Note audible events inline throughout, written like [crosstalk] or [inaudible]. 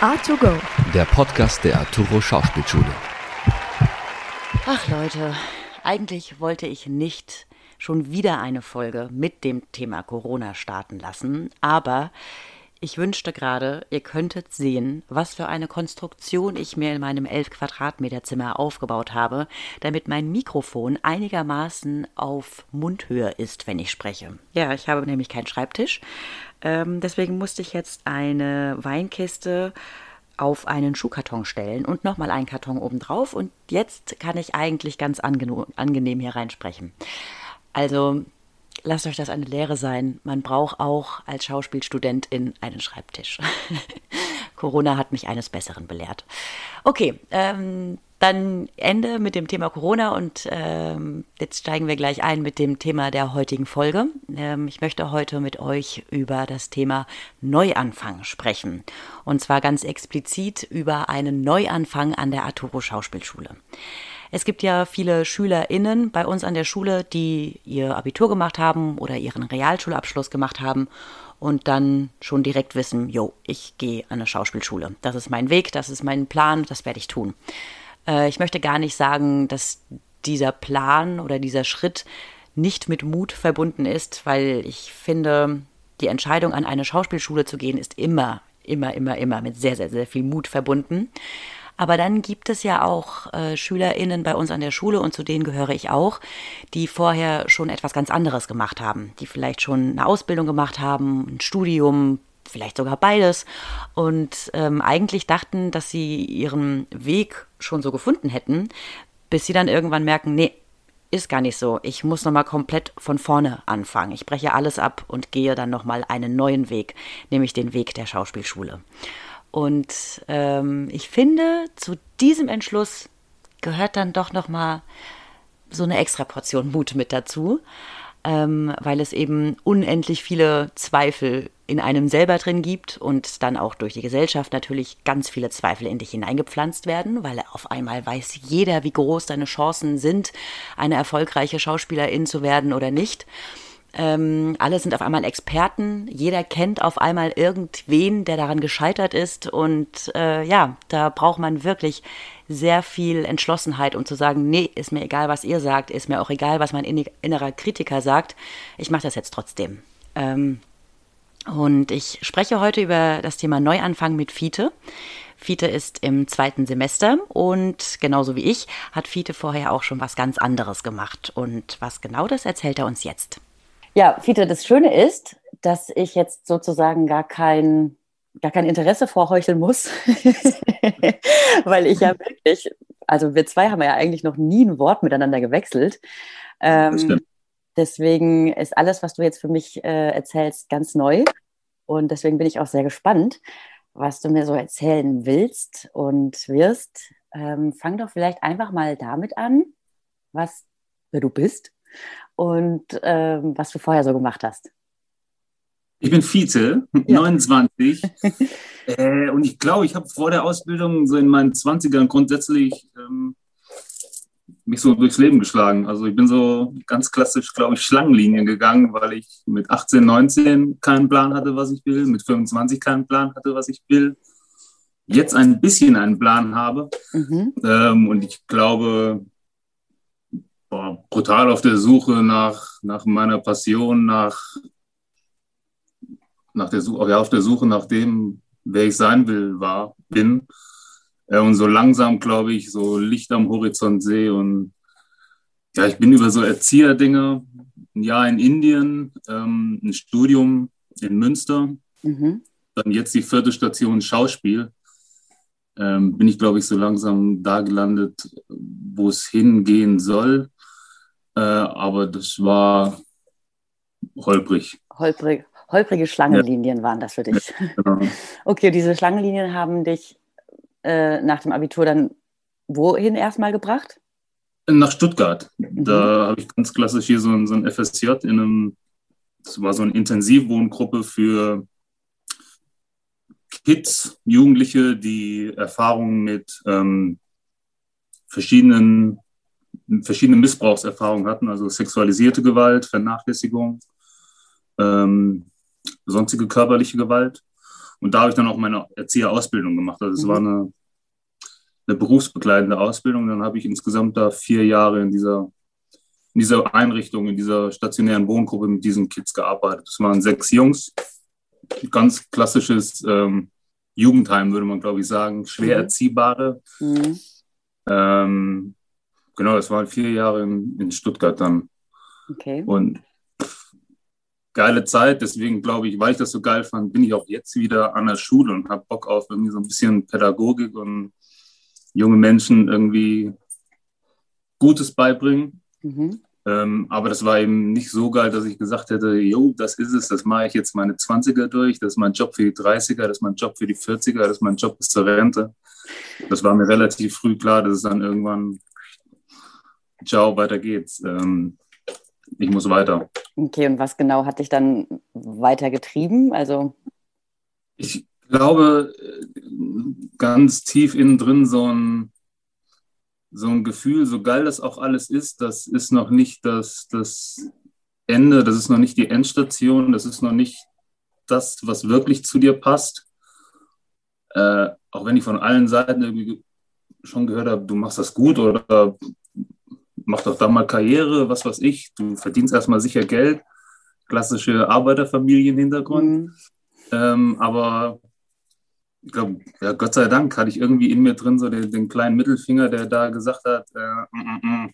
A2Go, der Podcast der Arturo Schauspielschule. Ach Leute, eigentlich wollte ich nicht schon wieder eine Folge mit dem Thema Corona starten lassen, aber ich wünschte gerade, ihr könntet sehen, was für eine Konstruktion ich mir in meinem 11 Quadratmeter Zimmer aufgebaut habe, damit mein Mikrofon einigermaßen auf Mundhöhe ist, wenn ich spreche. Ja, ich habe nämlich keinen Schreibtisch. Ähm, deswegen musste ich jetzt eine Weinkiste auf einen Schuhkarton stellen und nochmal einen Karton obendrauf. Und jetzt kann ich eigentlich ganz angenehm hier reinsprechen. Also lasst euch das eine Lehre sein. Man braucht auch als Schauspielstudentin einen Schreibtisch. [laughs] Corona hat mich eines Besseren belehrt. Okay, ähm, dann Ende mit dem Thema Corona und ähm, jetzt steigen wir gleich ein mit dem Thema der heutigen Folge. Ähm, ich möchte heute mit euch über das Thema Neuanfang sprechen. Und zwar ganz explizit über einen Neuanfang an der Arturo Schauspielschule. Es gibt ja viele SchülerInnen bei uns an der Schule, die ihr Abitur gemacht haben oder ihren Realschulabschluss gemacht haben und dann schon direkt wissen, jo, ich gehe an eine Schauspielschule. Das ist mein Weg, das ist mein Plan, das werde ich tun. Äh, ich möchte gar nicht sagen, dass dieser Plan oder dieser Schritt nicht mit Mut verbunden ist, weil ich finde, die Entscheidung an eine Schauspielschule zu gehen ist immer, immer, immer, immer mit sehr, sehr, sehr viel Mut verbunden. Aber dann gibt es ja auch äh, SchülerInnen bei uns an der Schule und zu denen gehöre ich auch, die vorher schon etwas ganz anderes gemacht haben, die vielleicht schon eine Ausbildung gemacht haben, ein Studium, vielleicht sogar beides und ähm, eigentlich dachten, dass sie ihren Weg schon so gefunden hätten, bis sie dann irgendwann merken, nee, ist gar nicht so. Ich muss nochmal komplett von vorne anfangen. Ich breche alles ab und gehe dann nochmal einen neuen Weg, nämlich den Weg der Schauspielschule. Und ähm, ich finde, zu diesem Entschluss gehört dann doch noch mal so eine extra Portion Mut mit dazu, ähm, weil es eben unendlich viele Zweifel in einem selber drin gibt und dann auch durch die Gesellschaft natürlich ganz viele Zweifel in dich hineingepflanzt werden, weil auf einmal weiß jeder, wie groß deine Chancen sind, eine erfolgreiche Schauspielerin zu werden oder nicht. Ähm, alle sind auf einmal Experten. Jeder kennt auf einmal irgendwen, der daran gescheitert ist. Und äh, ja, da braucht man wirklich sehr viel Entschlossenheit, um zu sagen, nee, ist mir egal, was ihr sagt, ist mir auch egal, was mein innerer Kritiker sagt. Ich mache das jetzt trotzdem. Ähm, und ich spreche heute über das Thema Neuanfang mit Fiete. Fiete ist im zweiten Semester und genauso wie ich hat Fiete vorher auch schon was ganz anderes gemacht. Und was genau das erzählt er uns jetzt. Ja, Fiete, das Schöne ist, dass ich jetzt sozusagen gar kein, gar kein Interesse vorheucheln muss, [laughs] weil ich ja [laughs] wirklich, also wir zwei haben ja eigentlich noch nie ein Wort miteinander gewechselt. Ähm, deswegen ist alles, was du jetzt für mich äh, erzählst, ganz neu. Und deswegen bin ich auch sehr gespannt, was du mir so erzählen willst und wirst. Ähm, fang doch vielleicht einfach mal damit an, was, wer du bist und ähm, was du vorher so gemacht hast. Ich bin Vize, ja. 29. [laughs] äh, und ich glaube, ich habe vor der Ausbildung so in meinen 20ern grundsätzlich ähm, mich so durchs Leben geschlagen. Also ich bin so ganz klassisch, glaube ich, Schlangenlinien gegangen, weil ich mit 18, 19 keinen Plan hatte, was ich will, mit 25 keinen Plan hatte, was ich will. Jetzt ein bisschen einen Plan habe. Mhm. Ähm, und ich glaube, war brutal auf der Suche nach, nach meiner Passion, nach, nach der Suche, ja, auf der Suche nach dem, wer ich sein will, war, bin. Äh, und so langsam, glaube ich, so Licht am Horizont sehe. Und ja, ich bin über so Erzieherdinge, ein Jahr in Indien, ähm, ein Studium in Münster, mhm. dann jetzt die vierte Station Schauspiel. Ähm, bin ich, glaube ich, so langsam da gelandet, wo es hingehen soll. Äh, aber das war holprig. Holprig. Holprige Schlangenlinien ja. waren das für dich. Ja, genau. [laughs] Okay, diese Schlangenlinien haben dich äh, nach dem Abitur dann wohin erstmal gebracht? Nach Stuttgart. Mhm. Da habe ich ganz klassisch hier so ein, so ein FSJ in einem, das war so eine Intensivwohngruppe für Kids, Jugendliche, die Erfahrungen mit ähm, verschiedenen verschiedene Missbrauchserfahrungen hatten, also sexualisierte Gewalt, Vernachlässigung, ähm, sonstige körperliche Gewalt. Und da habe ich dann auch meine Erzieherausbildung gemacht. Also es Mhm. war eine, eine berufsbegleitende Ausbildung. Dann habe ich insgesamt da vier Jahre in dieser, in dieser Einrichtung, in dieser stationären Wohngruppe mit diesen Kids gearbeitet. Das waren sechs Jungs. Ganz klassisches ähm, Jugendheim, würde man, glaube ich, sagen. Schwer Mhm. erziehbare. Mhm. Ähm, genau, das waren vier Jahre in, in Stuttgart dann. Okay. Und pff, geile Zeit, deswegen glaube ich, weil ich das so geil fand, bin ich auch jetzt wieder an der Schule und habe Bock auf irgendwie so ein bisschen Pädagogik und junge Menschen irgendwie Gutes beibringen. Mhm. Ähm, aber das war eben nicht so geil, dass ich gesagt hätte, jo, das ist es, das mache ich jetzt meine 20er durch, das ist mein Job für die 30er, das ist mein Job für die 40er, das ist mein Job bis zur Rente. Das war mir relativ früh klar, dass es dann irgendwann, ciao, weiter geht's. Ähm, ich muss weiter. Okay, und was genau hat dich dann weiter getrieben? Also, Ich glaube, äh, ganz tief innen drin so ein, so ein Gefühl, so geil das auch alles ist, das ist noch nicht das, das Ende, das ist noch nicht die Endstation, das ist noch nicht das, was wirklich zu dir passt. Äh, auch wenn ich von allen Seiten irgendwie schon gehört habe, du machst das gut oder mach doch da mal Karriere, was weiß ich, du verdienst erstmal sicher Geld, klassische Arbeiterfamilienhintergrund. mhm. Ähm, aber ich glaube, ja, Gott sei Dank hatte ich irgendwie in mir drin so den, den kleinen Mittelfinger, der da gesagt hat, äh, mm, mm, mm,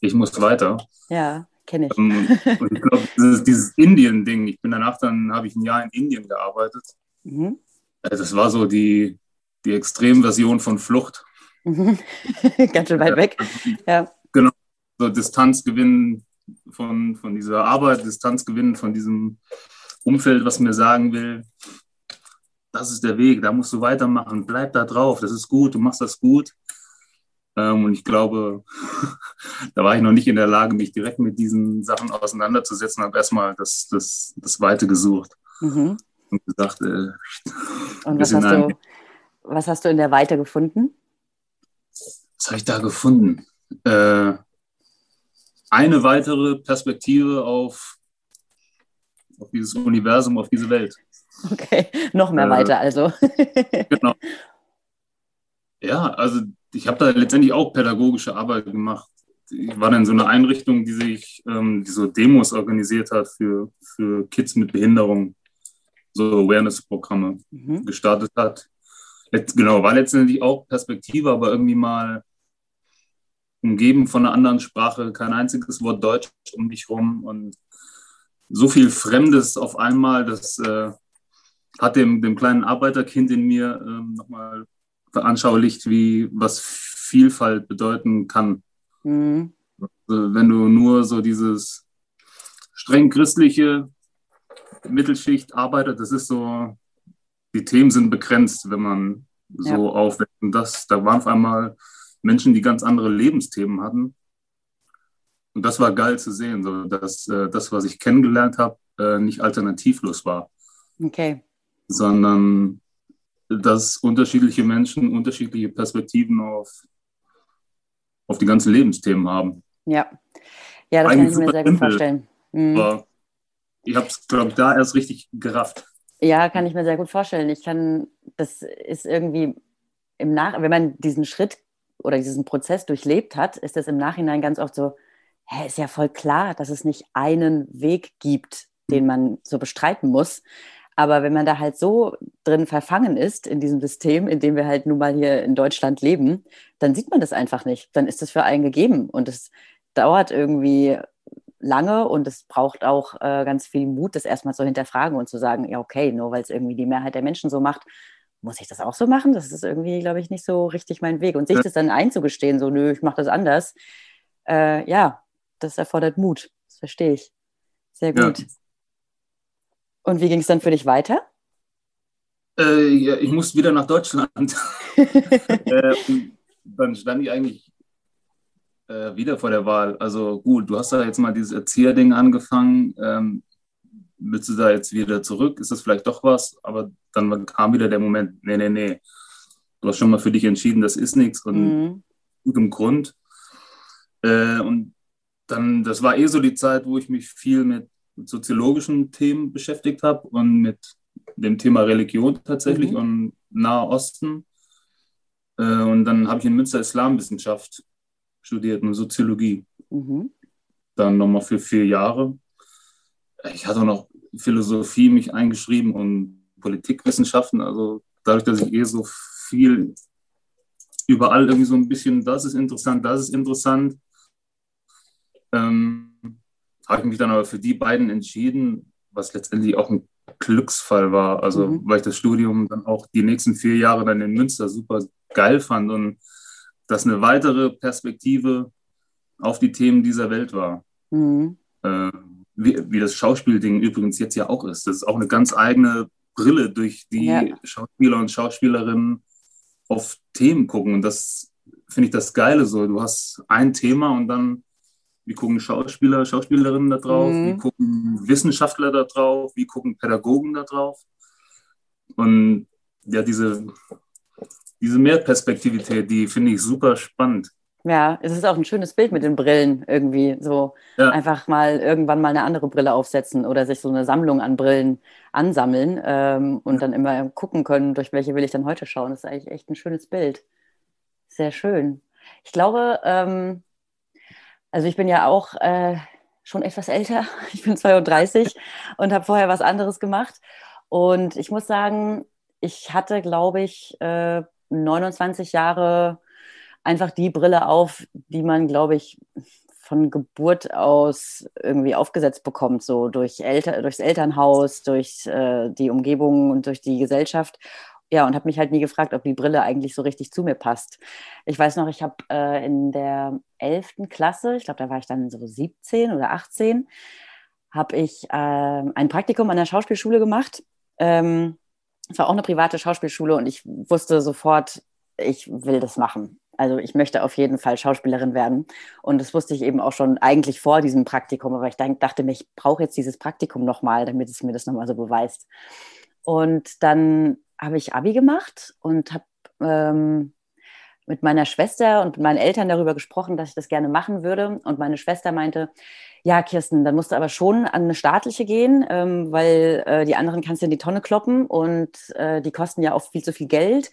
ich muss weiter. ja, kenne ich. Ähm, [laughs] und ich glaube, dieses, dieses Indien-Ding, ich bin danach dann, habe ich ein Jahr in Indien gearbeitet. Mhm. Äh, Das war so die, die Extremversion von Flucht. Mhm. [laughs] Ganz schön weit weg. Ja. So Distanz gewinnen von, von dieser Arbeit, Distanz gewinnen von diesem Umfeld, was mir sagen will, das ist der Weg, da musst du weitermachen, bleib da drauf, das ist gut, du machst das gut. Ähm, und ich glaube, [laughs] da war ich noch nicht in der Lage, mich direkt mit diesen Sachen auseinanderzusetzen, habe erstmal das, das, das Weite gesucht Mhm. und gesagt, äh, Und was hast, du, was hast du in der Weite gefunden? was habe ich da gefunden? Äh, eine weitere Perspektive auf, auf dieses Universum, auf diese Welt. Okay, noch mehr Äh, weiter also. [laughs] Genau. Ja, also ich habe da letztendlich auch pädagogische Arbeit gemacht. Ich war dann in so einer Einrichtung, die sich, ähm, die so Demos organisiert hat für, für Kids mit Behinderung, so Awareness-Programme Mhm. gestartet hat. Letzt, genau, war letztendlich auch Perspektive, aber irgendwie mal umgeben von einer anderen Sprache, kein einziges Wort Deutsch um dich rum und so viel Fremdes auf einmal, das äh, hat dem, dem kleinen Arbeiterkind in mir ähm, nochmal veranschaulicht, wie was Vielfalt bedeuten kann. Mhm. Also wenn du nur so dieses streng christliche Mittelschicht arbeitet, das ist so, die Themen sind begrenzt, wenn man so aufwächst. Und das, da waren auf einmal Menschen, die ganz andere Lebensthemen hatten. Und das war geil zu sehen, so dass äh, das, was ich kennengelernt habe, äh, nicht alternativlos war, Okay. sondern dass unterschiedliche Menschen unterschiedliche Perspektiven auf, auf die ganzen Lebensthemen haben. Ja. Ja, das kann Eigentlich ich mir sehr gut vorstellen. Mhm. Aber ich habe es, glaube ich, da erst richtig gerafft. Ja, kann ich mir sehr gut vorstellen. Ich kann, das ist irgendwie im Nach, wenn man diesen Schritt oder diesen Prozess durchlebt hat, ist das im Nachhinein ganz oft so, hä, ist ja voll klar, dass es nicht einen Weg gibt, den man so bestreiten muss. Aber wenn man da halt so drin verfangen ist in diesem System, in dem wir halt nun mal hier in Deutschland leben, dann sieht man das einfach nicht. Dann ist das für einen gegeben. Und es dauert irgendwie lange und es braucht auch äh, ganz viel Mut, das erstmal zu hinterfragen und zu sagen, ja, okay, nur weil es irgendwie die Mehrheit der Menschen so macht, muss ich das auch so machen? Das ist irgendwie, glaube ich, nicht so richtig mein Weg. Und sich Ja. das dann einzugestehen, so, nö, ich mache das anders, äh, ja, das erfordert Mut. Das verstehe ich. Sehr Ja. gut. Und wie ging es dann für dich weiter? Äh, ja, ich musste wieder nach Deutschland. [laughs] äh, dann stand ich eigentlich äh, wieder vor der Wahl. Also gut, du hast da jetzt mal dieses Erzieherding angefangen. Ähm, willst du da jetzt wieder zurück? Ist das vielleicht doch was? Aber dann kam wieder der Moment, nee, nee, nee. Du hast schon mal für dich entschieden, das ist nichts und Mhm. gutem Grund. Äh, und dann, das war eh so die Zeit, wo ich mich viel mit soziologischen Themen beschäftigt habe und mit dem Thema Religion tatsächlich mhm. und Nahe Osten. Äh, und dann habe ich in Münster Islamwissenschaft studiert und Soziologie. Mhm. Dann nochmal für vier Jahre. Ich hatte auch noch Philosophie mich eingeschrieben und Politikwissenschaften. Also dadurch, dass ich eh so viel überall irgendwie so ein bisschen, das ist interessant, das ist interessant, ähm, habe ich mich dann aber für die beiden entschieden, was letztendlich auch ein Glücksfall war. Also, mhm. weil ich das Studium dann auch die nächsten vier Jahre dann in Münster super geil fand und das eine weitere Perspektive auf die Themen dieser Welt war. Mhm. Äh, wie, wie, das Schauspielding übrigens jetzt ja auch ist. Das ist auch eine ganz eigene Brille, durch die ja. Schauspieler und Schauspielerinnen auf Themen gucken. Und das finde ich das Geile so. Du hast ein Thema und dann wie gucken Schauspieler, Schauspielerinnen da drauf, mhm. wie gucken Wissenschaftler da drauf, wie gucken Pädagogen da drauf. Und ja, diese, diese Mehrperspektivität, die finde ich super spannend. Ja, es ist auch ein schönes Bild mit den Brillen irgendwie. So ja. einfach mal irgendwann mal eine andere Brille aufsetzen oder sich so eine Sammlung an Brillen ansammeln ähm, und dann immer gucken können, durch welche will ich dann heute schauen. Das ist eigentlich echt ein schönes Bild. Sehr schön. Ich glaube, ähm, also ich bin ja auch äh, schon etwas älter. [laughs] Ich bin 32 und habe vorher was anderes gemacht. Und ich muss sagen, ich hatte, glaube ich, äh, 29 Jahre einfach die Brille auf, die man, glaube ich, von Geburt aus irgendwie aufgesetzt bekommt, so durch Elter durchs Elternhaus, durch äh, die Umgebung und durch die Gesellschaft ja, und habe mich halt nie gefragt, ob die Brille eigentlich so richtig zu mir passt. Ich weiß noch, ich habe äh, in der 11. Klasse, ich glaube, da war ich dann so 17 oder 18, habe ich äh, ein Praktikum an der Schauspielschule gemacht. Ähm, es war auch eine private Schauspielschule und ich wusste sofort, ich will das machen. Also ich möchte auf jeden Fall Schauspielerin werden. Und das wusste ich eben auch schon eigentlich vor diesem Praktikum, aber ich dachte mir, ich brauche jetzt dieses Praktikum nochmal, damit es mir das nochmal so beweist. Und dann habe ich Abi gemacht und habe ähm, mit meiner Schwester und mit meinen Eltern darüber gesprochen, dass ich das gerne machen würde. Und meine Schwester meinte, ja, Kirsten, dann musst du aber schon an eine staatliche gehen, ähm, weil äh, die anderen kannst du in die Tonne kloppen und äh, die kosten ja auch viel zu viel Geld.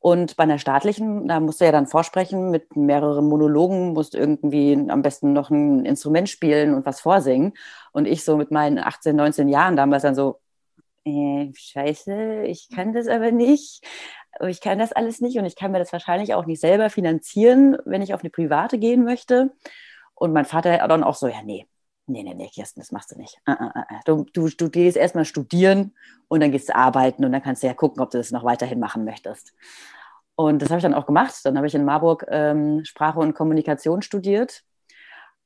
Und bei einer staatlichen, da musst du ja dann vorsprechen mit mehreren Monologen, musst irgendwie am besten noch ein Instrument spielen und was vorsingen. Und ich so mit meinen 18, 19 Jahren damals dann so, äh, scheiße, ich kann das aber nicht. Ich kann das alles nicht und ich kann mir das wahrscheinlich auch nicht selber finanzieren, wenn ich auf eine private gehen möchte. Und mein Vater dann auch so, ja, nee, nee, nee, nee, Kirsten, das machst du nicht. Uh, uh, uh. Du, du, du gehst erstmal studieren und dann gehst du arbeiten und dann kannst du ja gucken, ob du das noch weiterhin machen möchtest. Und das habe ich dann auch gemacht. Dann habe ich in Marburg ähm, Sprache und Kommunikation studiert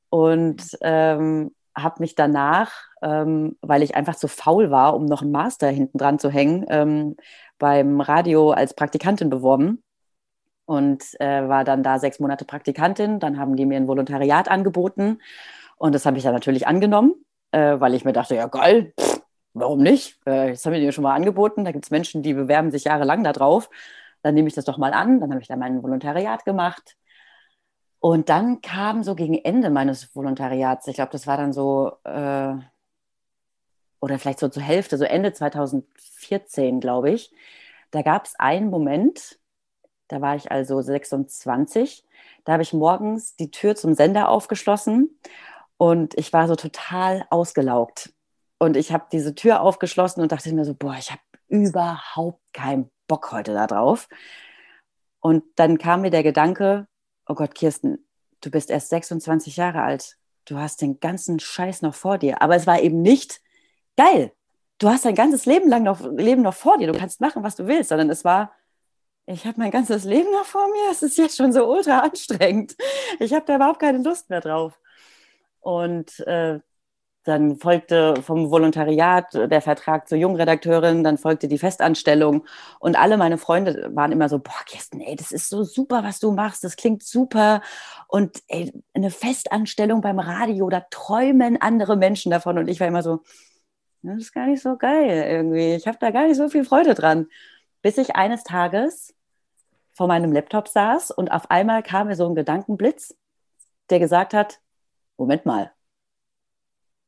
und ähm, habe mich danach, ähm, weil ich einfach zu faul war, um noch einen Master hinten dran zu hängen, ähm, beim Radio als Praktikantin beworben und äh, war dann da sechs Monate Praktikantin. Dann haben die mir ein Volontariat angeboten und das habe ich dann natürlich angenommen, äh, weil ich mir dachte, ja geil, pff, warum nicht? Äh, das haben die mir schon mal angeboten. Da gibt es Menschen, die bewerben sich jahrelang darauf. Dann nehme ich das doch mal an. Dann habe ich da mein Volontariat gemacht und dann kam so gegen Ende meines Volontariats, ich glaube, das war dann so, äh, oder vielleicht so zur Hälfte, so Ende 2014, glaube ich, da gab es einen Moment, da war ich also 26, da habe ich morgens die Tür zum Sender aufgeschlossen und ich war so total ausgelaugt. Und ich habe diese Tür aufgeschlossen und dachte mir so, boah, ich habe überhaupt keinen Bock heute da drauf. Und dann kam mir der Gedanke, oh Gott, Kirsten, du bist erst 26 Jahre alt. Du hast den ganzen Scheiß noch vor dir. Aber es war eben nicht geil. Du hast dein ganzes Leben lang noch, Leben noch vor dir. Du kannst machen, was du willst, sondern es war, ich habe mein ganzes Leben noch vor mir. Es ist jetzt schon so ultra anstrengend. Ich habe da überhaupt keine Lust mehr drauf. Und äh, dann folgte vom Volontariat der Vertrag zur Jungredakteurin, dann folgte die Festanstellung. Und alle meine Freunde waren immer so, boah, Kirsten, ey, das ist so super, was du machst, das klingt super. Und ey, eine Festanstellung beim Radio, da träumen andere Menschen davon. Und ich war immer so, das ist gar nicht so geil irgendwie, ich habe da gar nicht so viel Freude dran, bis ich eines Tages vor meinem Laptop saß und auf einmal kam mir so ein Gedankenblitz, der gesagt hat, Moment mal,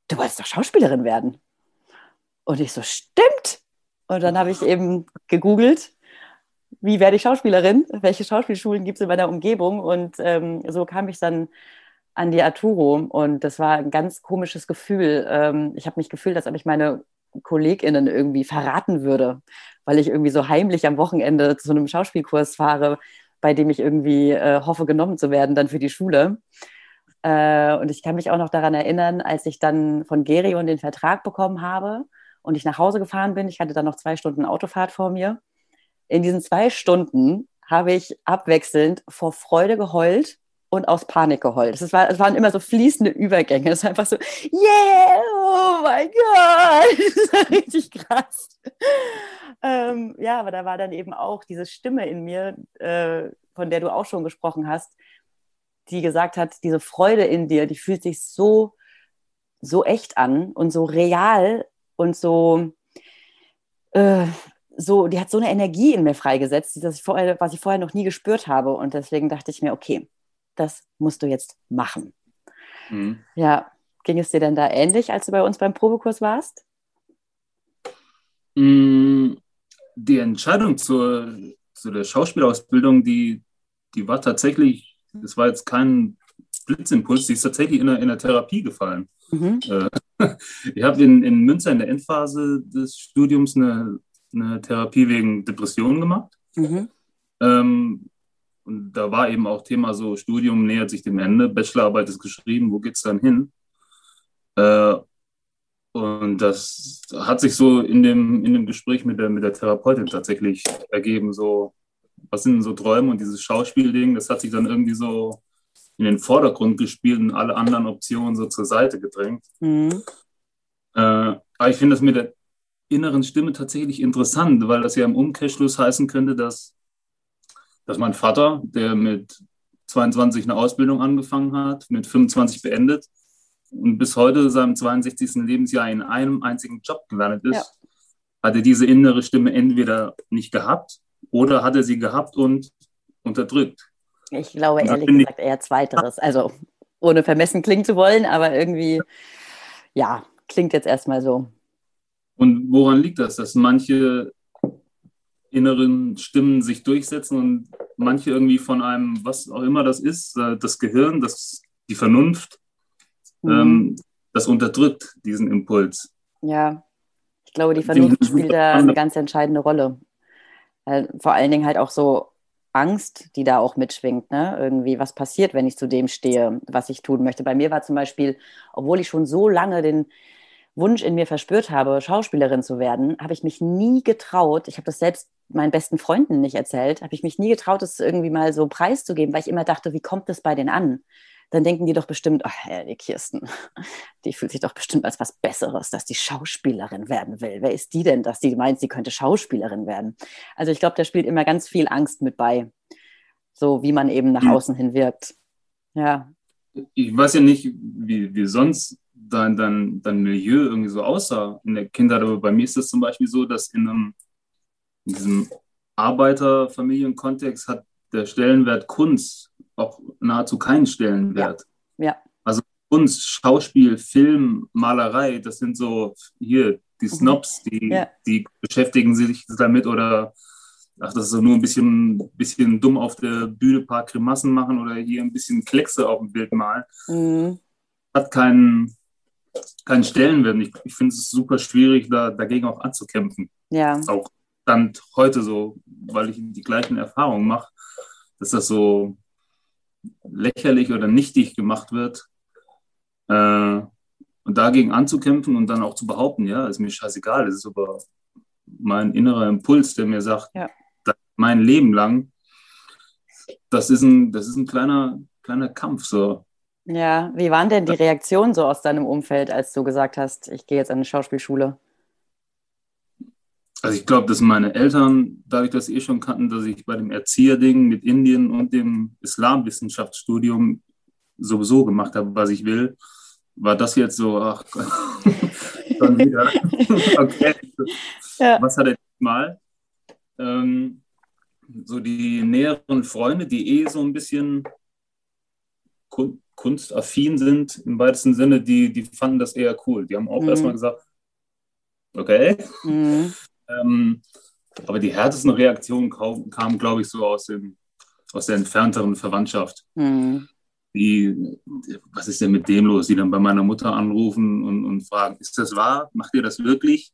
du wolltest doch Schauspielerin werden. Und ich so, stimmt. Und dann habe ich eben gegoogelt, wie werde ich Schauspielerin? Welche Schauspielschulen gibt es in meiner Umgebung? Und ähm, so kam ich dann an die Arturo und das war ein ganz komisches Gefühl. Ähm, ich habe mich gefühlt, als ob ich meine KollegInnen irgendwie verraten würde, weil ich irgendwie so heimlich am Wochenende zu einem Schauspielkurs fahre, bei dem ich irgendwie äh, hoffe, genommen zu werden, dann für die Schule. Äh, und ich kann mich auch noch daran erinnern, als ich dann von Gerion den Vertrag bekommen habe und ich nach Hause gefahren bin. Ich hatte dann noch zwei Stunden Autofahrt vor mir. In diesen zwei Stunden habe ich abwechselnd vor Freude geheult und aus Panik geheult. Es, war, es waren immer so fließende Übergänge. Es war einfach so, yeah, oh mein Gott, [laughs] das war richtig krass. Ähm, ja, aber da war dann eben auch diese Stimme in mir, äh, von der du auch schon gesprochen hast, die gesagt hat, diese Freude in dir, die fühlt sich so, so echt an und so real und so, äh, so, die hat so eine Energie in mir freigesetzt, das ich vorher, was ich vorher noch nie gespürt habe. Und deswegen dachte ich mir, okay, das musst du jetzt machen. Mhm. Ja, ging es dir denn da ähnlich, als du bei uns beim Probekurs warst? Mm, die Entscheidung zur, zu der Schauspielausbildung, die, die war tatsächlich, das war jetzt kein Blitzimpuls, die ist tatsächlich in der, in der Therapie gefallen. Mhm. Äh, [laughs] ich habe in, in Münster in der Endphase des Studiums eine, eine Therapie wegen Depressionen gemacht. Mhm. Ähm, und da war eben auch Thema so, Studium nähert sich dem Ende, Bachelorarbeit ist geschrieben, wo geht es dann hin? Äh, und das hat sich so in dem, in dem Gespräch mit der, mit der Therapeutin tatsächlich ergeben, so, was sind denn so Träume und dieses Schauspielding, das hat sich dann irgendwie so in den Vordergrund gespielt und alle anderen Optionen so zur Seite gedrängt. Mhm. Äh, aber ich finde das mit der inneren Stimme tatsächlich interessant, weil das ja im Umkehrschluss heißen könnte, dass dass mein Vater, der mit 22 eine Ausbildung angefangen hat, mit 25 beendet und bis heute seinem 62. Lebensjahr in einem einzigen Job gelandet ist, ja. hat er diese innere Stimme entweder nicht gehabt oder hat er sie gehabt und unterdrückt. Ich glaube ehrlich gesagt eher zweiteres. Also ohne vermessen klingen zu wollen, aber irgendwie, ja, klingt jetzt erstmal so. Und woran liegt das, dass manche inneren Stimmen sich durchsetzen und manche irgendwie von einem, was auch immer das ist, äh, das Gehirn, das, die Vernunft, mhm. ähm, das unterdrückt diesen Impuls. Ja, ich glaube, die Vernunft spielt da eine ganz entscheidende Rolle. Vor allen Dingen halt auch so Angst, die da auch mitschwingt, ne? Irgendwie, was passiert, wenn ich zu dem stehe, was ich tun möchte. Bei mir war zum Beispiel, obwohl ich schon so lange den Wunsch in mir verspürt habe, Schauspielerin zu werden, habe ich mich nie getraut. Ich habe das selbst meinen besten Freunden nicht erzählt, habe ich mich nie getraut, das irgendwie mal so preiszugeben, weil ich immer dachte, wie kommt das bei denen an? Dann denken die doch bestimmt, ach, ja, die Kirsten, [laughs] die fühlt sich doch bestimmt als was Besseres, dass die Schauspielerin werden will. Wer ist die denn, dass die meint, sie könnte Schauspielerin werden? Also ich glaube, da spielt immer ganz viel Angst mit bei, so wie man eben nach hm. außen hin wirkt. Ja. Ich weiß ja nicht, wie, wie sonst dein, dein, dein Milieu irgendwie so aussah in der Kindheit, aber bei mir ist es zum Beispiel so, dass in einem in diesem Arbeiterfamilienkontext hat der Stellenwert Kunst auch nahezu keinen Stellenwert. Ja. ja. Also Kunst, Schauspiel, Film, Malerei, das sind so hier die mhm. Snobs, die, ja. die beschäftigen sich damit oder ach, das ist so nur ein bisschen, bisschen dumm auf der Bühne ein paar Grimassen machen oder hier ein bisschen Kleckse auf dem Bild malen. Mhm. Hat keinen, keinen Stellenwert. Ich, ich finde es super schwierig, da, dagegen auch anzukämpfen. Ja. Auch Stand heute so, weil ich die gleichen Erfahrungen mache, dass das so lächerlich oder nichtig gemacht wird. Äh, und dagegen anzukämpfen und dann auch zu behaupten, ja, ist mir scheißegal, das ist aber mein innerer Impuls, der mir sagt, ja. mein Leben lang, das ist ein, das ist ein kleiner, kleiner Kampf. So. Ja, wie waren denn die Reaktionen so aus deinem Umfeld, als du gesagt hast, ich gehe jetzt an eine Schauspielschule? Also ich glaube, dass meine Eltern, dadurch, dass sie eh schon kannten, dass ich bei dem Erzieherding mit Indien und dem Islamwissenschaftsstudium sowieso gemacht habe, was ich will, war das jetzt so, ach, [laughs] dann wieder. okay. Ja. Was hat er mal? Ähm, so die näheren Freunde, die eh so ein bisschen kunstaffin sind, im weitesten Sinne, die, die fanden das eher cool. Die haben auch mhm. erstmal gesagt, okay. Mhm. Ähm, aber die härtesten Reaktionen kamen, glaube ich, so aus, dem, aus der entfernteren Verwandtschaft. Mhm. Die, was ist denn mit dem los? Die dann bei meiner Mutter anrufen und, und fragen, ist das wahr? Macht ihr das wirklich?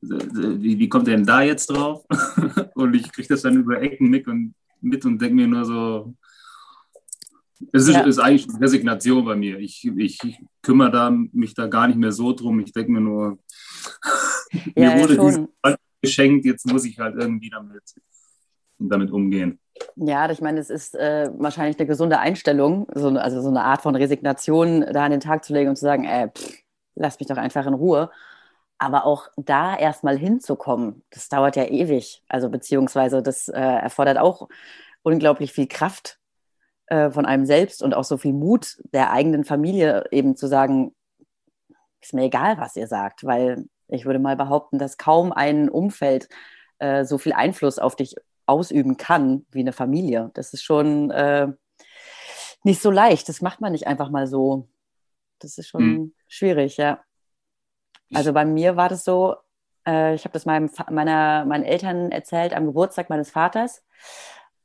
Wie, wie kommt er denn da jetzt drauf? [laughs] und ich kriege das dann über Ecken mit und, mit und denke mir nur so, es ist, ja. ist, eigentlich Resignation bei mir. Ich, ich kümmere da, mich da gar nicht mehr so drum. Ich denke mir nur, ja, mir wurde ja, geschenkt, jetzt muss ich halt irgendwie damit, damit umgehen. Ja, ich meine, es ist äh, wahrscheinlich eine gesunde Einstellung, so, also so eine Art von Resignation da an den Tag zu legen und zu sagen, äh, pff, lass mich doch einfach in Ruhe. Aber auch da erstmal hinzukommen, das dauert ja ewig. Also beziehungsweise das äh, erfordert auch unglaublich viel Kraft äh, von einem selbst und auch so viel Mut der eigenen Familie eben zu sagen, ist mir egal, was ihr sagt, weil ich würde mal behaupten, dass kaum ein Umfeld äh, so viel Einfluss auf dich ausüben kann wie eine Familie. Das ist schon äh, nicht so leicht. Das macht man nicht einfach mal so. Das ist schon hm. schwierig, ja. Also bei mir war das so, äh, ich habe das meinem, meiner, meinen Eltern erzählt am Geburtstag meines Vaters.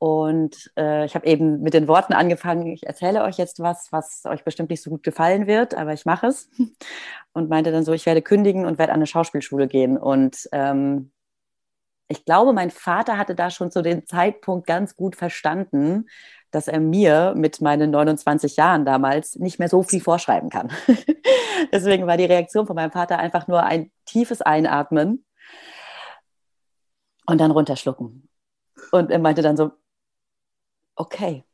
Und äh, ich habe eben mit den Worten angefangen, ich erzähle euch jetzt was, was euch bestimmt nicht so gut gefallen wird, aber ich mache es. [laughs] Und meinte dann so, ich werde kündigen und werde an eine Schauspielschule gehen. Und ähm, ich glaube, mein Vater hatte da schon zu dem Zeitpunkt ganz gut verstanden, dass er mir mit meinen 29 Jahren damals nicht mehr so viel vorschreiben kann. [laughs] Deswegen war die Reaktion von meinem Vater einfach nur ein tiefes Einatmen und dann runterschlucken. Und er meinte dann so, okay.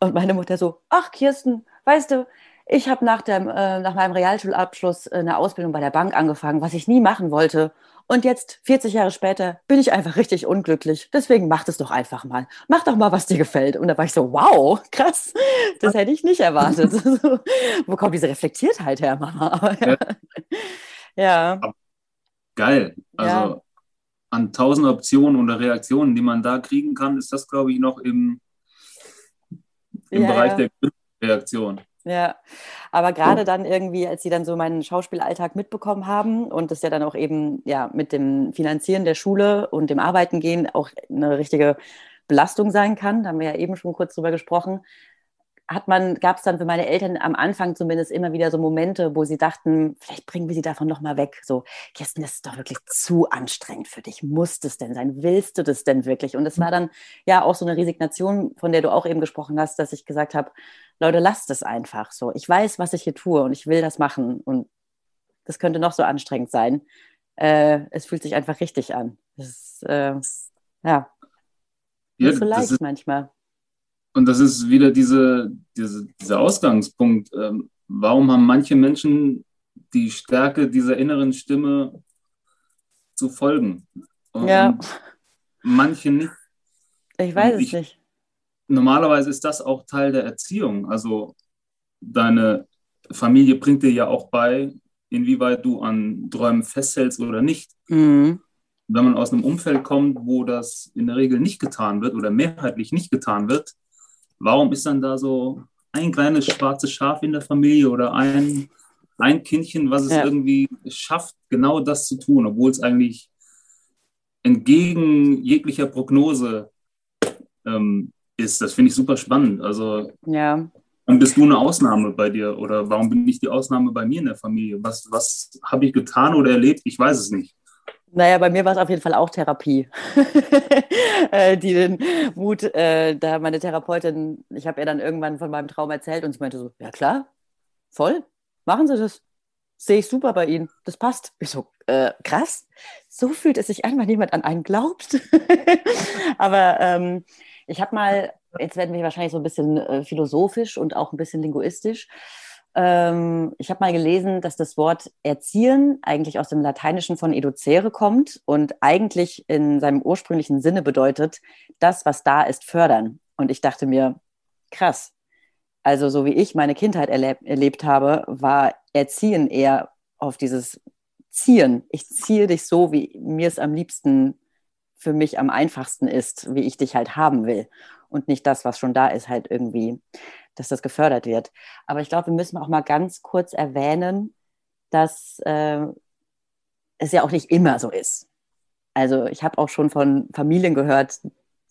Und meine Mutter so, ach Kirsten, weißt du, ich habe nach, äh, nach meinem Realschulabschluss äh, eine Ausbildung bei der Bank angefangen, was ich nie machen wollte. Und jetzt, 40 Jahre später, bin ich einfach richtig unglücklich. Deswegen mach es doch einfach mal. Mach doch mal, was dir gefällt. Und da war ich so, wow, krass. Das hätte ich nicht erwartet. [laughs] Wo kommt diese Reflektiertheit her, Mama? ja. [laughs] ja. Geil. Also ja. an tausend Optionen oder Reaktionen, die man da kriegen kann, ist das, glaube ich, noch im im ja, Bereich ja. der Reaktion. Ja, aber gerade dann irgendwie, als sie dann so meinen Schauspielalltag mitbekommen haben und das ja dann auch eben ja mit dem Finanzieren der Schule und dem Arbeiten gehen auch eine richtige Belastung sein kann, da haben wir ja eben schon kurz drüber gesprochen, hat man, gab es dann für meine Eltern am Anfang zumindest immer wieder so Momente, wo sie dachten, vielleicht bringen wir sie davon nochmal weg. So, Kirsten, das ist doch wirklich zu anstrengend für dich. Muss das denn sein? Willst du das denn wirklich? Und es war dann ja auch so eine Resignation, von der du auch eben gesprochen hast, dass ich gesagt habe, Leute, lasst es einfach so. Ich weiß, was ich hier tue und ich will das machen. Und das könnte noch so anstrengend sein. Äh, es fühlt sich einfach richtig an. Das ist, äh, ja, nicht so leicht manchmal. Und das ist wieder diese, diese, dieser Ausgangspunkt. Ähm, warum haben manche Menschen die Stärke dieser inneren Stimme zu folgen? Und ja. Manche nicht. Ich weiß ich, es nicht. Normalerweise ist das auch Teil der Erziehung. Also deine Familie bringt dir ja auch bei, inwieweit du an Träumen festhältst oder nicht. Mhm. Wenn man aus einem Umfeld kommt, wo das in der Regel nicht getan wird oder mehrheitlich nicht getan wird, warum ist dann da so ein kleines schwarzes Schaf in der Familie oder ein, ein Kindchen, was es ja. irgendwie schafft, genau das zu tun, obwohl es eigentlich entgegen jeglicher Prognose ähm, ist. Das finde ich super spannend. Also, ja. Warum bist du eine Ausnahme bei dir oder warum bin ich die Ausnahme bei mir in der Familie? Was, was habe ich getan oder erlebt? Ich weiß es nicht. Naja, bei mir war es auf jeden Fall auch Therapie, [laughs] äh, die den Mut, äh, da meine Therapeutin, ich habe ihr dann irgendwann von meinem Traum erzählt und sie meinte so, ja klar, voll, machen Sie das. Sehe ich super bei Ihnen, das passt. Ich so, äh, krass, so fühlt es sich an, wenn jemand an einen glaubt. [laughs] Aber ähm, ich habe mal, jetzt werden wir wahrscheinlich so ein bisschen äh, philosophisch und auch ein bisschen linguistisch, ähm, ich habe mal gelesen, dass das Wort erziehen eigentlich aus dem Lateinischen von educere kommt und eigentlich in seinem ursprünglichen Sinne bedeutet, das, was da ist, fördern. Und ich dachte mir, krass. Also so wie ich meine Kindheit erleb erlebt habe, war Erziehen eher auf dieses Ziehen. Ich ziehe dich so, wie mir es am liebsten für mich am einfachsten ist, wie ich dich halt haben will. Und nicht das, was schon da ist, halt irgendwie dass das gefördert wird. Aber ich glaube, wir müssen auch mal ganz kurz erwähnen, dass äh, es ja auch nicht immer so ist. Also ich habe auch schon von Familien gehört,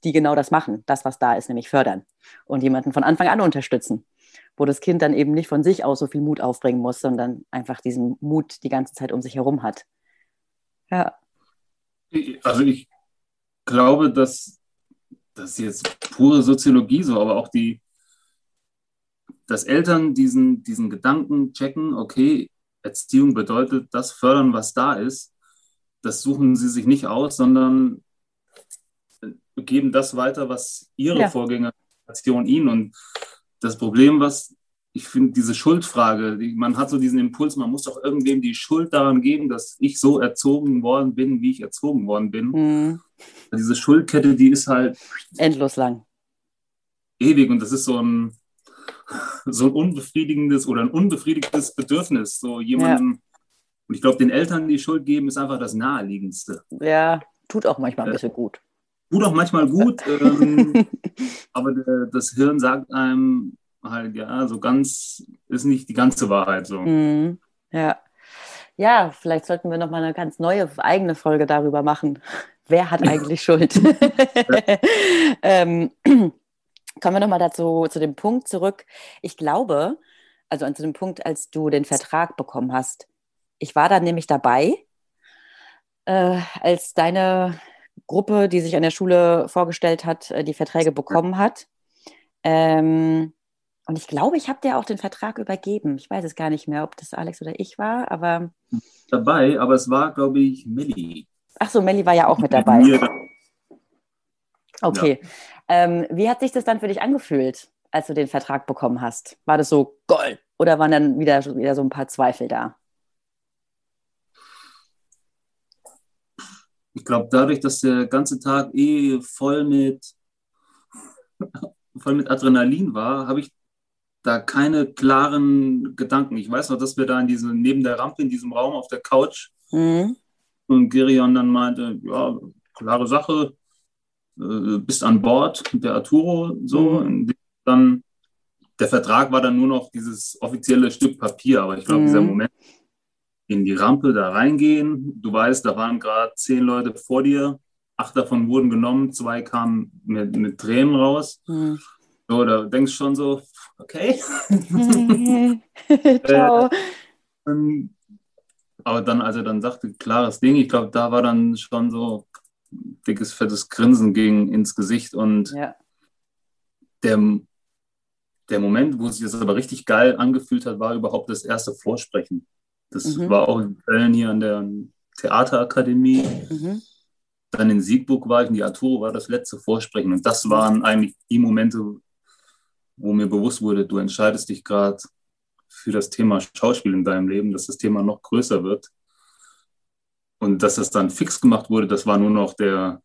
die genau das machen, das, was da ist, nämlich fördern und jemanden von Anfang an unterstützen, wo das Kind dann eben nicht von sich aus so viel Mut aufbringen muss, sondern einfach diesen Mut die ganze Zeit um sich herum hat. Ja. Also ich glaube, dass das jetzt pure Soziologie so, aber auch die, dass Eltern diesen, diesen Gedanken checken, okay, Erziehung bedeutet das fördern, was da ist. Das suchen sie sich nicht aus, sondern geben das weiter, was ihre ja. Vorgängergeneration ihnen. Und das Problem, was ich finde, diese Schuldfrage, die, man hat so diesen Impuls, man muss doch irgendwem die Schuld daran geben, dass ich so erzogen worden bin, wie ich erzogen worden bin. Mhm. Diese Schuldkette, die ist halt endlos lang. Ewig und das ist so ein, so ein unbefriedigendes oder ein unbefriedigtes Bedürfnis. So jemandem, ja. und ich glaube, den Eltern die Schuld geben, ist einfach das Naheliegendste. Ja, tut auch manchmal ein bisschen gut. Tut auch manchmal gut, ähm, [laughs] aber das Hirn sagt einem halt, ja, so ganz ist nicht die ganze Wahrheit so. Mm, ja. Ja, vielleicht sollten wir nochmal eine ganz neue eigene Folge darüber machen. [laughs] Wer hat eigentlich [laughs] Schuld? [laughs] ähm, [clears throat] Kommen wir nochmal dazu zu dem Punkt zurück. Ich glaube, also zu dem Punkt, als du den Vertrag bekommen hast. Ich war da nämlich dabei, äh, als deine Gruppe, die sich an der Schule vorgestellt hat, äh, die Verträge bekommen hat. Ähm, und ich glaube, ich habe dir auch den Vertrag übergeben. Ich weiß es gar nicht mehr, ob das Alex oder ich war, aber. Dabei, aber es war, glaube ich, Melli. Ach so, Melli war ja auch mit dabei. Okay. Ja. Ähm, wie hat sich das dann für dich angefühlt, als du den Vertrag bekommen hast? War das so Gold oder waren dann wieder, wieder so ein paar Zweifel da? Ich glaube, dadurch, dass der ganze Tag eh voll mit, voll mit Adrenalin war, habe ich da keine klaren Gedanken. Ich weiß noch, dass wir da in diesem, neben der Rampe in diesem Raum auf der Couch mhm. und Gerion dann meinte, ja, klare Sache, äh, bist an Bord der Arturo, so. Mhm. Dann, der Vertrag war dann nur noch dieses offizielle Stück Papier, aber ich glaube, mhm. dieser Moment, in die Rampe da reingehen, du weißt, da waren gerade zehn Leute vor dir, acht davon wurden genommen, zwei kamen mit, mit Tränen raus. Mhm. So, da denkst du schon so, okay. [laughs] Ciao. Äh, aber dann, als er dann sagte, klares Ding, ich glaube, da war dann schon so, dickes, fettes Grinsen ging ins Gesicht und ja. der, der Moment, wo sich das aber richtig geil angefühlt hat, war überhaupt das erste Vorsprechen. Das mhm. war auch in Köln hier an der Theaterakademie. Mhm. Dann in Siegburg war ich, in die Arturo war das letzte Vorsprechen. Und das waren eigentlich die Momente, wo mir bewusst wurde, du entscheidest dich gerade für das Thema Schauspiel in deinem Leben, dass das Thema noch größer wird. Und dass das dann fix gemacht wurde, das war nur noch der,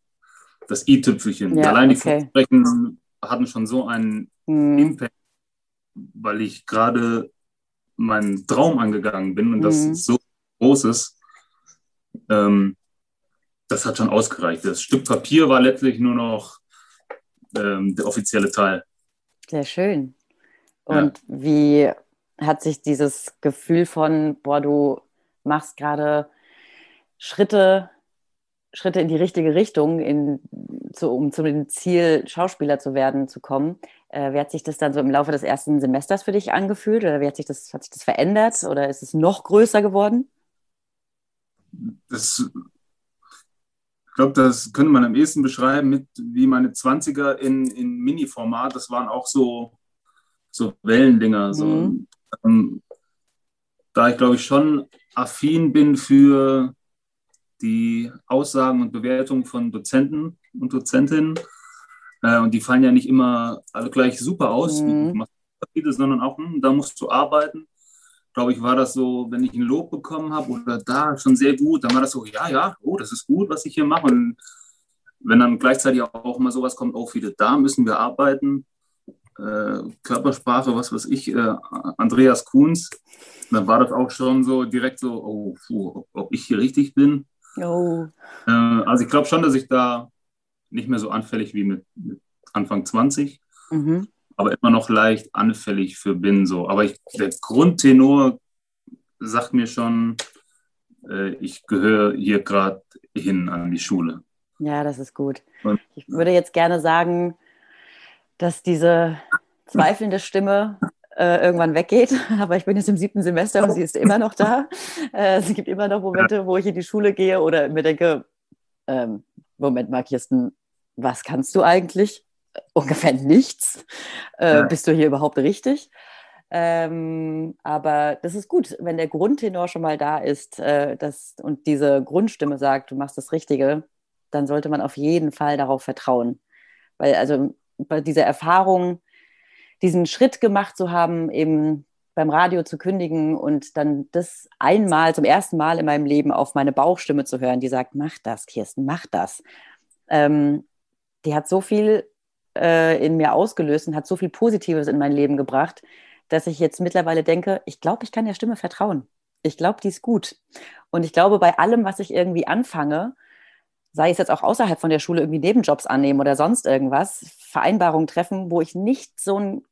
das i-Tüpfelchen. Ja, Allein die okay. Vorsprechen hatten schon so einen mhm. Impact, weil ich gerade meinen Traum angegangen bin und mhm. das so groß ist. Ähm, das hat schon ausgereicht. Das Stück Papier war letztlich nur noch ähm, der offizielle Teil. Sehr schön. Und ja. wie hat sich dieses Gefühl von, boah, du machst gerade Schritte, Schritte in die richtige Richtung, in, zu, um zu dem Ziel, Schauspieler zu werden, zu kommen. Äh, wie hat sich das dann so im Laufe des ersten Semesters für dich angefühlt? Oder wie hat sich das, hat sich das verändert? Oder ist es noch größer geworden? Das, glaube, das könnte man am ehesten beschreiben mit wie meine 20er in, in Mini-Format. Das waren auch so, so Wellendinger. So, mhm. ähm, da ich, glaube ich, schon affin bin für die Aussagen und Bewertungen von Dozenten und Dozentinnen. Äh, und die fallen ja nicht immer alle gleich super aus, mhm. sondern auch, hm, da musst du arbeiten. Glaube ich, war das so, wenn ich ein Lob bekommen habe oder da schon sehr gut, dann war das so, ja, ja, oh, das ist gut, was ich hier mache. Und wenn dann gleichzeitig auch mal sowas kommt, oh, viele, da müssen wir arbeiten, äh, Körpersprache, was weiß ich, äh, Andreas Kuhns, dann war das auch schon so direkt so, oh, puh, ob ich hier richtig bin. Oh. Äh, also ich glaube schon, dass ich da nicht mehr so anfällig wie mit, mit Anfang 20, mhm. Aber immer noch leicht anfällig für bin. So. Aber ich, der Grundtenor sagt mir schon, äh, ich gehöre hier gerade hin an die Schule. Ja, das ist gut. Und ich würde jetzt gerne sagen, dass diese zweifelnde Stimme äh, irgendwann weggeht. [laughs] Aber ich bin jetzt im siebten Semester und sie ist immer noch da. [laughs] Äh, es gibt immer noch Momente, wo ich in die Schule gehe oder mir denke, ähm, Moment mal, Kirsten, was kannst du eigentlich? Ungefähr nichts. Äh, ja. Bist du hier überhaupt richtig? Ähm, aber das ist gut, wenn der Grundtenor schon mal da ist äh, das, und diese Grundstimme sagt, du machst das Richtige, dann sollte man auf jeden Fall darauf vertrauen. Weil also bei dieser Erfahrung, diesen Schritt gemacht zu haben, eben beim Radio zu kündigen und dann das einmal, zum ersten Mal in meinem Leben auf meine Bauchstimme zu hören, die sagt, mach das, Kirsten, mach das. Ähm, die hat so viel äh, in mir ausgelöst und hat so viel Positives in mein Leben gebracht, dass ich jetzt mittlerweile denke, ich glaube, ich kann der Stimme vertrauen. Ich glaube, die ist gut. Und ich glaube, bei allem, was ich irgendwie anfange, sei es jetzt auch außerhalb von der Schule irgendwie Nebenjobs annehmen oder sonst irgendwas, Vereinbarungen treffen, wo ich nicht so ein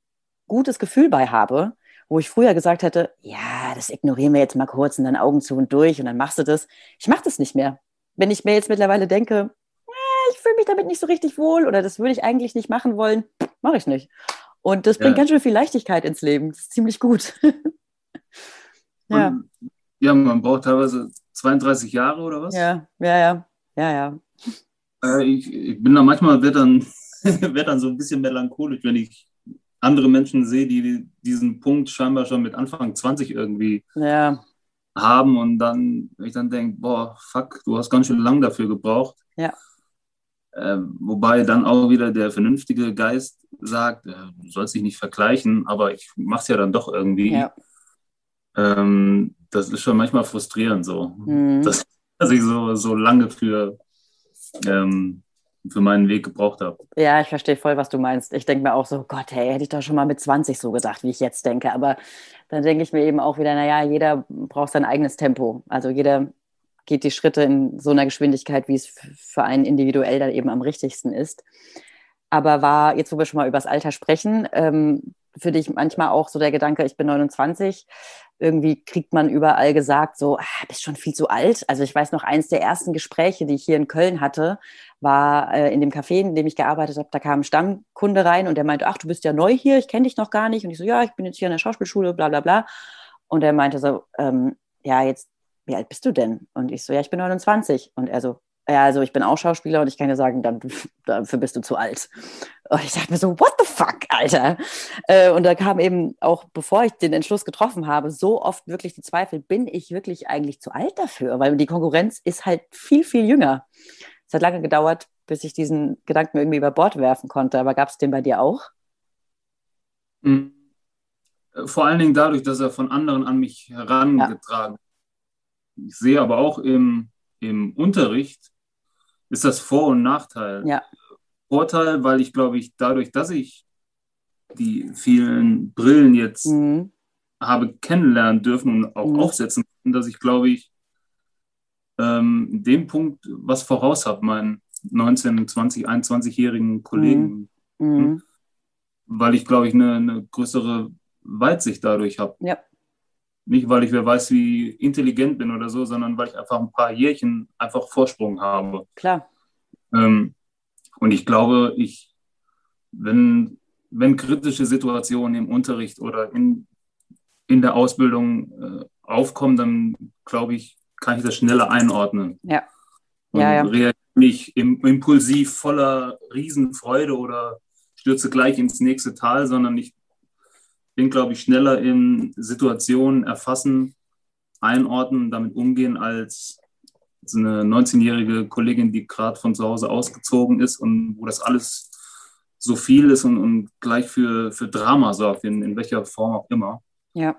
gutes Gefühl bei habe, wo ich früher gesagt hätte, ja, das ignorieren wir jetzt mal kurz und dann Augen zu und durch und dann machst du das. Ich mache das nicht mehr. Wenn ich mir jetzt mittlerweile denke, äh, ich fühle mich damit nicht so richtig wohl oder das würde ich eigentlich nicht machen wollen, mache ich nicht. Und das bringt ja. ganz schön viel Leichtigkeit ins Leben. Das ist ziemlich gut. [laughs] ja. Und, ja, man braucht teilweise 32 Jahre oder was? Ja, ja, ja. Ja, ja. Äh, ich, ich, bin da manchmal, wird dann, [laughs] werd dann so ein bisschen melancholisch, wenn ich andere Menschen sehe, die diesen Punkt scheinbar schon mit Anfang 20 irgendwie ja. haben und dann, ich dann denke, boah, fuck, du hast ganz schön lang dafür gebraucht. Ja. Äh, wobei dann auch wieder der vernünftige Geist sagt, äh, du sollst dich nicht vergleichen, aber ich mache es ja dann doch irgendwie. Ja. Ähm, das ist schon manchmal frustrierend so. Mhm. Das, [laughs] dass ich so, so lange für, ähm, für meinen Weg gebraucht habe. Ja, ich verstehe voll, was du meinst. Ich denke mir auch so, Gott, hey, hätte ich doch schon mal mit 20 so gesagt, wie ich jetzt denke. Aber dann denke ich mir eben auch wieder, naja, jeder braucht sein eigenes Tempo. Also jeder geht die Schritte in so einer Geschwindigkeit, wie es für einen individuell dann eben am richtigsten ist. Aber war, jetzt wo wir schon mal über das Alter sprechen, ähm, für dich manchmal auch so der Gedanke, ich bin 29, irgendwie kriegt man überall gesagt, so, ah, bist schon viel zu alt. Also ich weiß noch, eins der ersten Gespräche, die ich hier in Köln hatte, war äh, in dem Café, in dem ich gearbeitet habe. Da kam ein Stammkunde rein und der meinte, ach, du bist ja neu hier, ich kenne dich noch gar nicht. Und ich so, ja, ich bin jetzt hier in der Schauspielschule, bla bla bla. Und er meinte so, ähm, ja, jetzt, wie alt bist du denn? Und ich so, ja, ich bin 29. Und er so, ja, also ich bin auch Schauspieler und ich kann dir sagen, dann, [laughs] dafür bist du zu alt. Und ich dachte mir so, what the fuck, Alter? Äh, und da kam eben auch, bevor ich den Entschluss getroffen habe, so oft wirklich die Zweifel, bin ich wirklich eigentlich zu alt dafür? Weil die Konkurrenz ist halt viel, viel jünger. Es hat lange gedauert, bis ich diesen Gedanken irgendwie über Bord werfen konnte. Aber gab es den bei dir auch? Hm. Vor allen Dingen dadurch, dass er von anderen an mich herangetragen ja. Ich sehe aber auch im, im Unterricht, ist das Vor- und Nachteil. Ja. Vorteil, weil ich glaube ich, dadurch, dass ich die vielen Brillen jetzt mhm. habe kennenlernen dürfen und auch mhm. aufsetzen, dass ich glaube ich, ähm, in dem Punkt was voraus habe, meinen 19, 20, 21-jährigen Kollegen. Mhm. mhm. Weil ich glaube ich eine, eine größere Weitsicht dadurch habe. Ja. Nicht, weil ich wer weiß, wie intelligent bin oder so, sondern weil ich einfach ein paar Jährchen einfach Vorsprung habe. Klar. Ähm, und ich glaube, ich, wenn, wenn kritische Situationen im Unterricht oder in, in der Ausbildung äh, aufkommen, dann glaube ich, kann ich das schneller einordnen. Ja. Und ja, ja. reagiere nicht im, impulsiv voller Riesenfreude oder stürze gleich ins nächste Tal, sondern ich bin, glaube ich, schneller in Situationen erfassen, einordnen, damit umgehen, als so eine 19-jährige Kollegin, die gerade von zu Hause ausgezogen ist und wo das alles so viel ist und, und gleich für, für Drama sorgt, in, in welcher Form auch immer. Ja.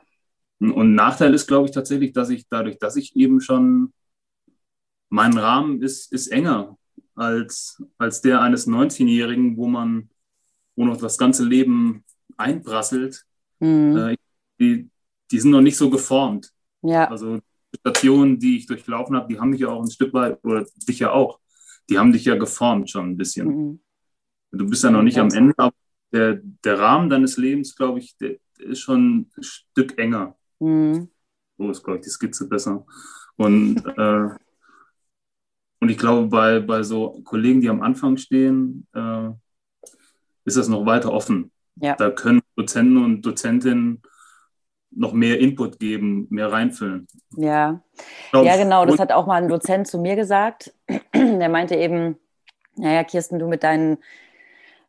Und Nachteil ist, glaube ich, tatsächlich, dass ich dadurch, dass ich eben schon, mein Rahmen ist, ist enger als, als der eines 19-Jährigen, wo man, wo noch das ganze Leben einprasselt Mhm. Äh, die, die sind noch nicht so geformt. Ja. Also Stationen, die ich durchlaufen habe, die haben mich ja auch ein Stück weit, oder dich ja auch, die haben dich ja geformt schon ein bisschen. Mhm. Du bist ja noch nicht am Ende, aber der, der Rahmen deines Lebens, glaube ich, der, der, ist schon ein Stück enger. Mhm. So ist, glaube ich, die Skizze besser. Und [laughs] äh, Und ich glaube, bei, bei so Kollegen, die am Anfang stehen, äh, ist das noch weiter offen. Ja. Da können Dozenten und Dozentinnen noch mehr Input geben, mehr reinfüllen. Ja, ja genau. Das hat auch mal ein Dozent zu mir gesagt. [clears throat] Der meinte eben, naja, Kirsten, du mit deinen,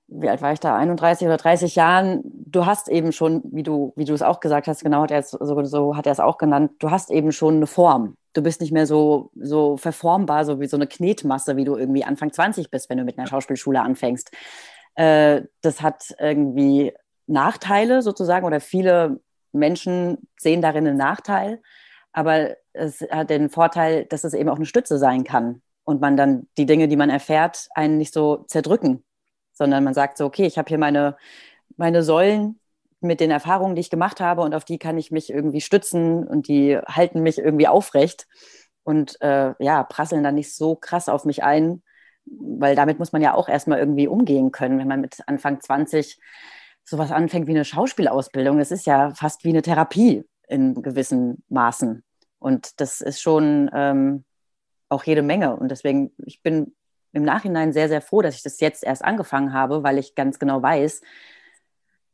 wie alt war ich da, 31 oder 30 Jahren, du hast eben schon, wie du, wie du es auch gesagt hast, genau hat er es, so, so hat er es auch genannt, du hast eben schon eine Form. Du bist nicht mehr so, so verformbar, so wie so eine Knetmasse, wie du irgendwie Anfang 20 bist, wenn du mit einer Schauspielschule anfängst. Äh, das hat irgendwie Nachteile sozusagen oder viele Menschen sehen darin einen Nachteil, aber es hat den Vorteil, dass es eben auch eine Stütze sein kann und man dann die Dinge, die man erfährt, einen nicht so zerdrücken, sondern man sagt so, okay, ich habe hier meine, meine Säulen mit den Erfahrungen, die ich gemacht habe und auf die kann ich mich irgendwie stützen und die halten mich irgendwie aufrecht und äh, ja, prasseln dann nicht so krass auf mich ein, weil damit muss man ja auch erstmal irgendwie umgehen können, wenn man mit Anfang 20 sowas anfängt wie eine Schauspielausbildung. Das ist ja fast wie eine Therapie in gewissen Maßen. Und das ist schon ähm, auch jede Menge. Und deswegen, ich bin im Nachhinein sehr, sehr froh, dass ich das jetzt erst angefangen habe, weil ich ganz genau weiß,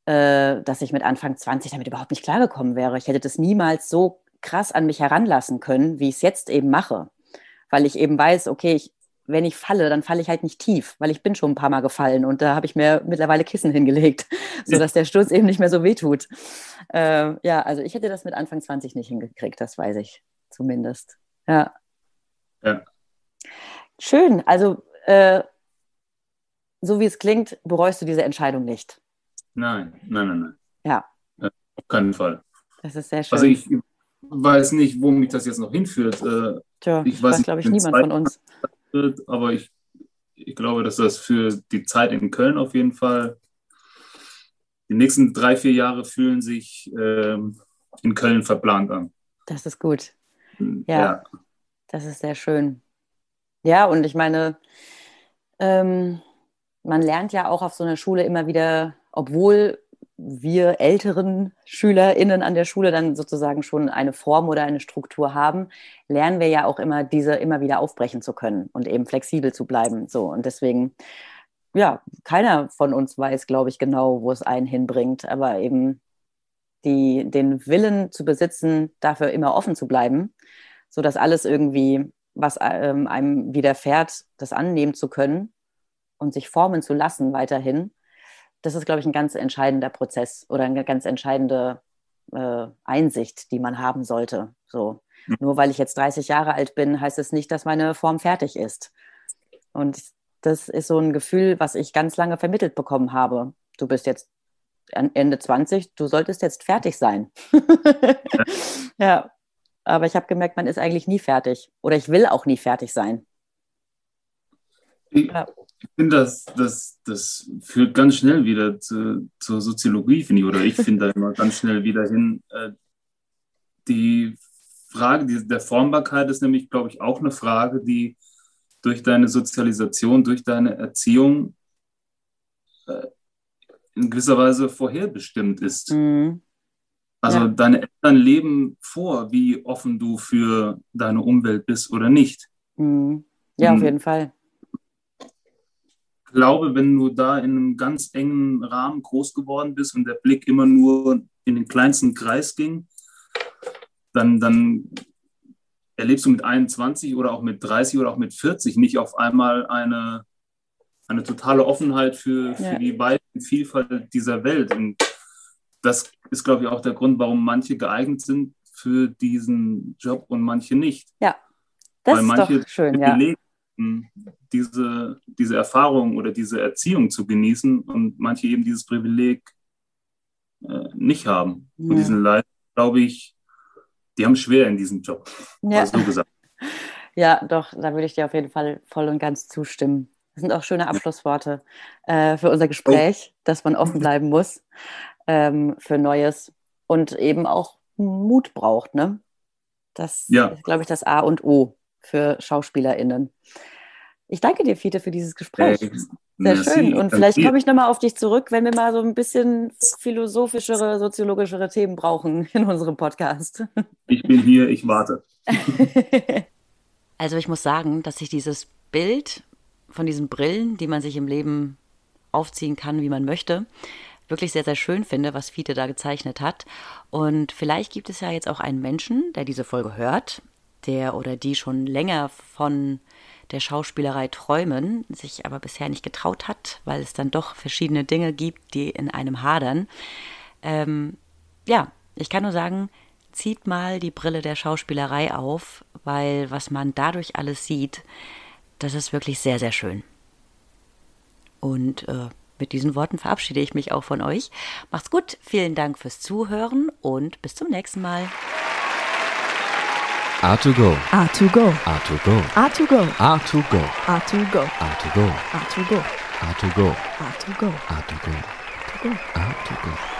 äh, dass ich mit Anfang 20 damit überhaupt nicht klargekommen wäre. Ich hätte das niemals so krass an mich heranlassen können, wie ich es jetzt eben mache. Weil ich eben weiß, okay, ich wenn ich falle, dann falle ich halt nicht tief, weil ich bin schon ein paar Mal gefallen und da habe ich mir mittlerweile Kissen hingelegt, [laughs] sodass der Sturz eben nicht mehr so wehtut. Äh, ja, also ich hätte das mit Anfang 20 nicht hingekriegt, das weiß ich zumindest. Ja. ja. Schön, also äh, so wie es klingt, bereust du diese Entscheidung nicht. Nein, nein, nein, nein. Ja. ja auf keinen Fall. Das ist sehr schön. Also ich weiß nicht, wo mich das jetzt noch hinführt. Äh, Tja, ich weiß, glaube ich, niemand von uns wird, aber ich, ich glaube, dass das für die Zeit in Köln auf jeden Fall, die nächsten drei, vier Jahre fühlen sich ähm, in Köln verplant an. Das ist gut. Hm, ja, ja. das ist sehr schön. Ja, und ich meine, ähm, man lernt ja auch auf so einer Schule immer wieder, obwohl wir älteren SchülerInnen an der Schule dann sozusagen schon eine Form oder eine Struktur haben, lernen wir ja auch immer, diese immer wieder aufbrechen zu können und eben flexibel zu bleiben. So und deswegen, ja, keiner von uns weiß, glaube ich, genau, wo es einen hinbringt, aber eben die, den Willen zu besitzen, dafür immer offen zu bleiben, sodass alles irgendwie, was ähm, einem widerfährt, das annehmen zu können und sich formen zu lassen weiterhin das ist, glaube ich, ein ganz entscheidender Prozess oder eine ganz entscheidende äh, Einsicht, die man haben sollte. So. Mhm. Nur weil ich jetzt 30 Jahre alt bin, heißt es nicht, dass meine Form fertig ist. Und das ist so ein Gefühl, was ich ganz lange vermittelt bekommen habe. Du bist jetzt Ende 20, du solltest jetzt fertig sein. [laughs] ja, aber ich habe gemerkt, man ist eigentlich nie fertig. Oder ich will auch nie fertig sein. Ja. Ich finde, das, das, das führt ganz schnell wieder zu, zur Soziologie, finde ich, oder ich finde da immer ganz schnell wieder hin. Äh, die Frage die, der Formbarkeit ist nämlich, glaube ich, auch eine Frage, die durch deine Sozialisation, durch deine Erziehung äh, in gewisser Weise vorherbestimmt ist. Mhm. Also ja. deine Eltern leben vor, wie offen du für deine Umwelt bist oder nicht. Mhm. Ja, auf jeden Fall glaube, wenn du da in einem ganz engen Rahmen groß geworden bist und der Blick immer nur in den kleinsten Kreis ging, dann, dann erlebst du mit 21 oder auch mit 30 oder auch mit 40 nicht auf einmal eine, eine totale Offenheit für, für ja. die weite Vielfalt dieser Welt. Und das ist, glaube ich, auch der Grund, warum manche geeignet sind für diesen Job und manche nicht. Ja, das Weil ist doch schön, ja diese, diese Erfahrung oder diese Erziehung zu genießen und manche eben dieses Privileg äh, nicht haben. Ja. Und diesen Leid, glaube ich, die haben schwer in diesem Job. Ja. So gesagt. [laughs] ja, doch, da würde ich dir auf jeden Fall voll und ganz zustimmen. Das sind auch schöne Abschlussworte äh, für unser Gespräch, oh. dass man offen bleiben muss ähm, für Neues und eben auch Mut braucht. Ne? Das ja. ist, glaube ich, das A und O für SchauspielerInnen. Ich danke dir, Fiete, für dieses Gespräch. Sehr Merci. schön. Und vielleicht komme ich nochmal auf dich zurück, wenn wir mal so ein bisschen philosophischere, soziologischere Themen brauchen in unserem Podcast. Ich bin hier, ich warte. [laughs] Also ich muss sagen, dass ich dieses Bild von diesen Brillen, die man sich im Leben aufziehen kann, wie man möchte, wirklich sehr, sehr schön finde, was Fiete da gezeichnet hat. Und vielleicht gibt es ja jetzt auch einen Menschen, der diese Folge hört, der oder die schon länger von der Schauspielerei träumen, sich aber bisher nicht getraut hat, weil es dann doch verschiedene Dinge gibt, die in einem hadern. Ähm, ja, ich kann nur sagen, zieht mal die Brille der Schauspielerei auf, weil was man dadurch alles sieht, das ist wirklich sehr, sehr schön. Und äh, mit diesen Worten verabschiede ich mich auch von euch. Macht's gut, vielen Dank fürs Zuhören und bis zum nächsten Mal. A2Go. A2Go. A2Go. A2Go. A2Go. A2Go. A2Go. A2Go. A2Go. A2Go. A2Go. A2Go. A2Go.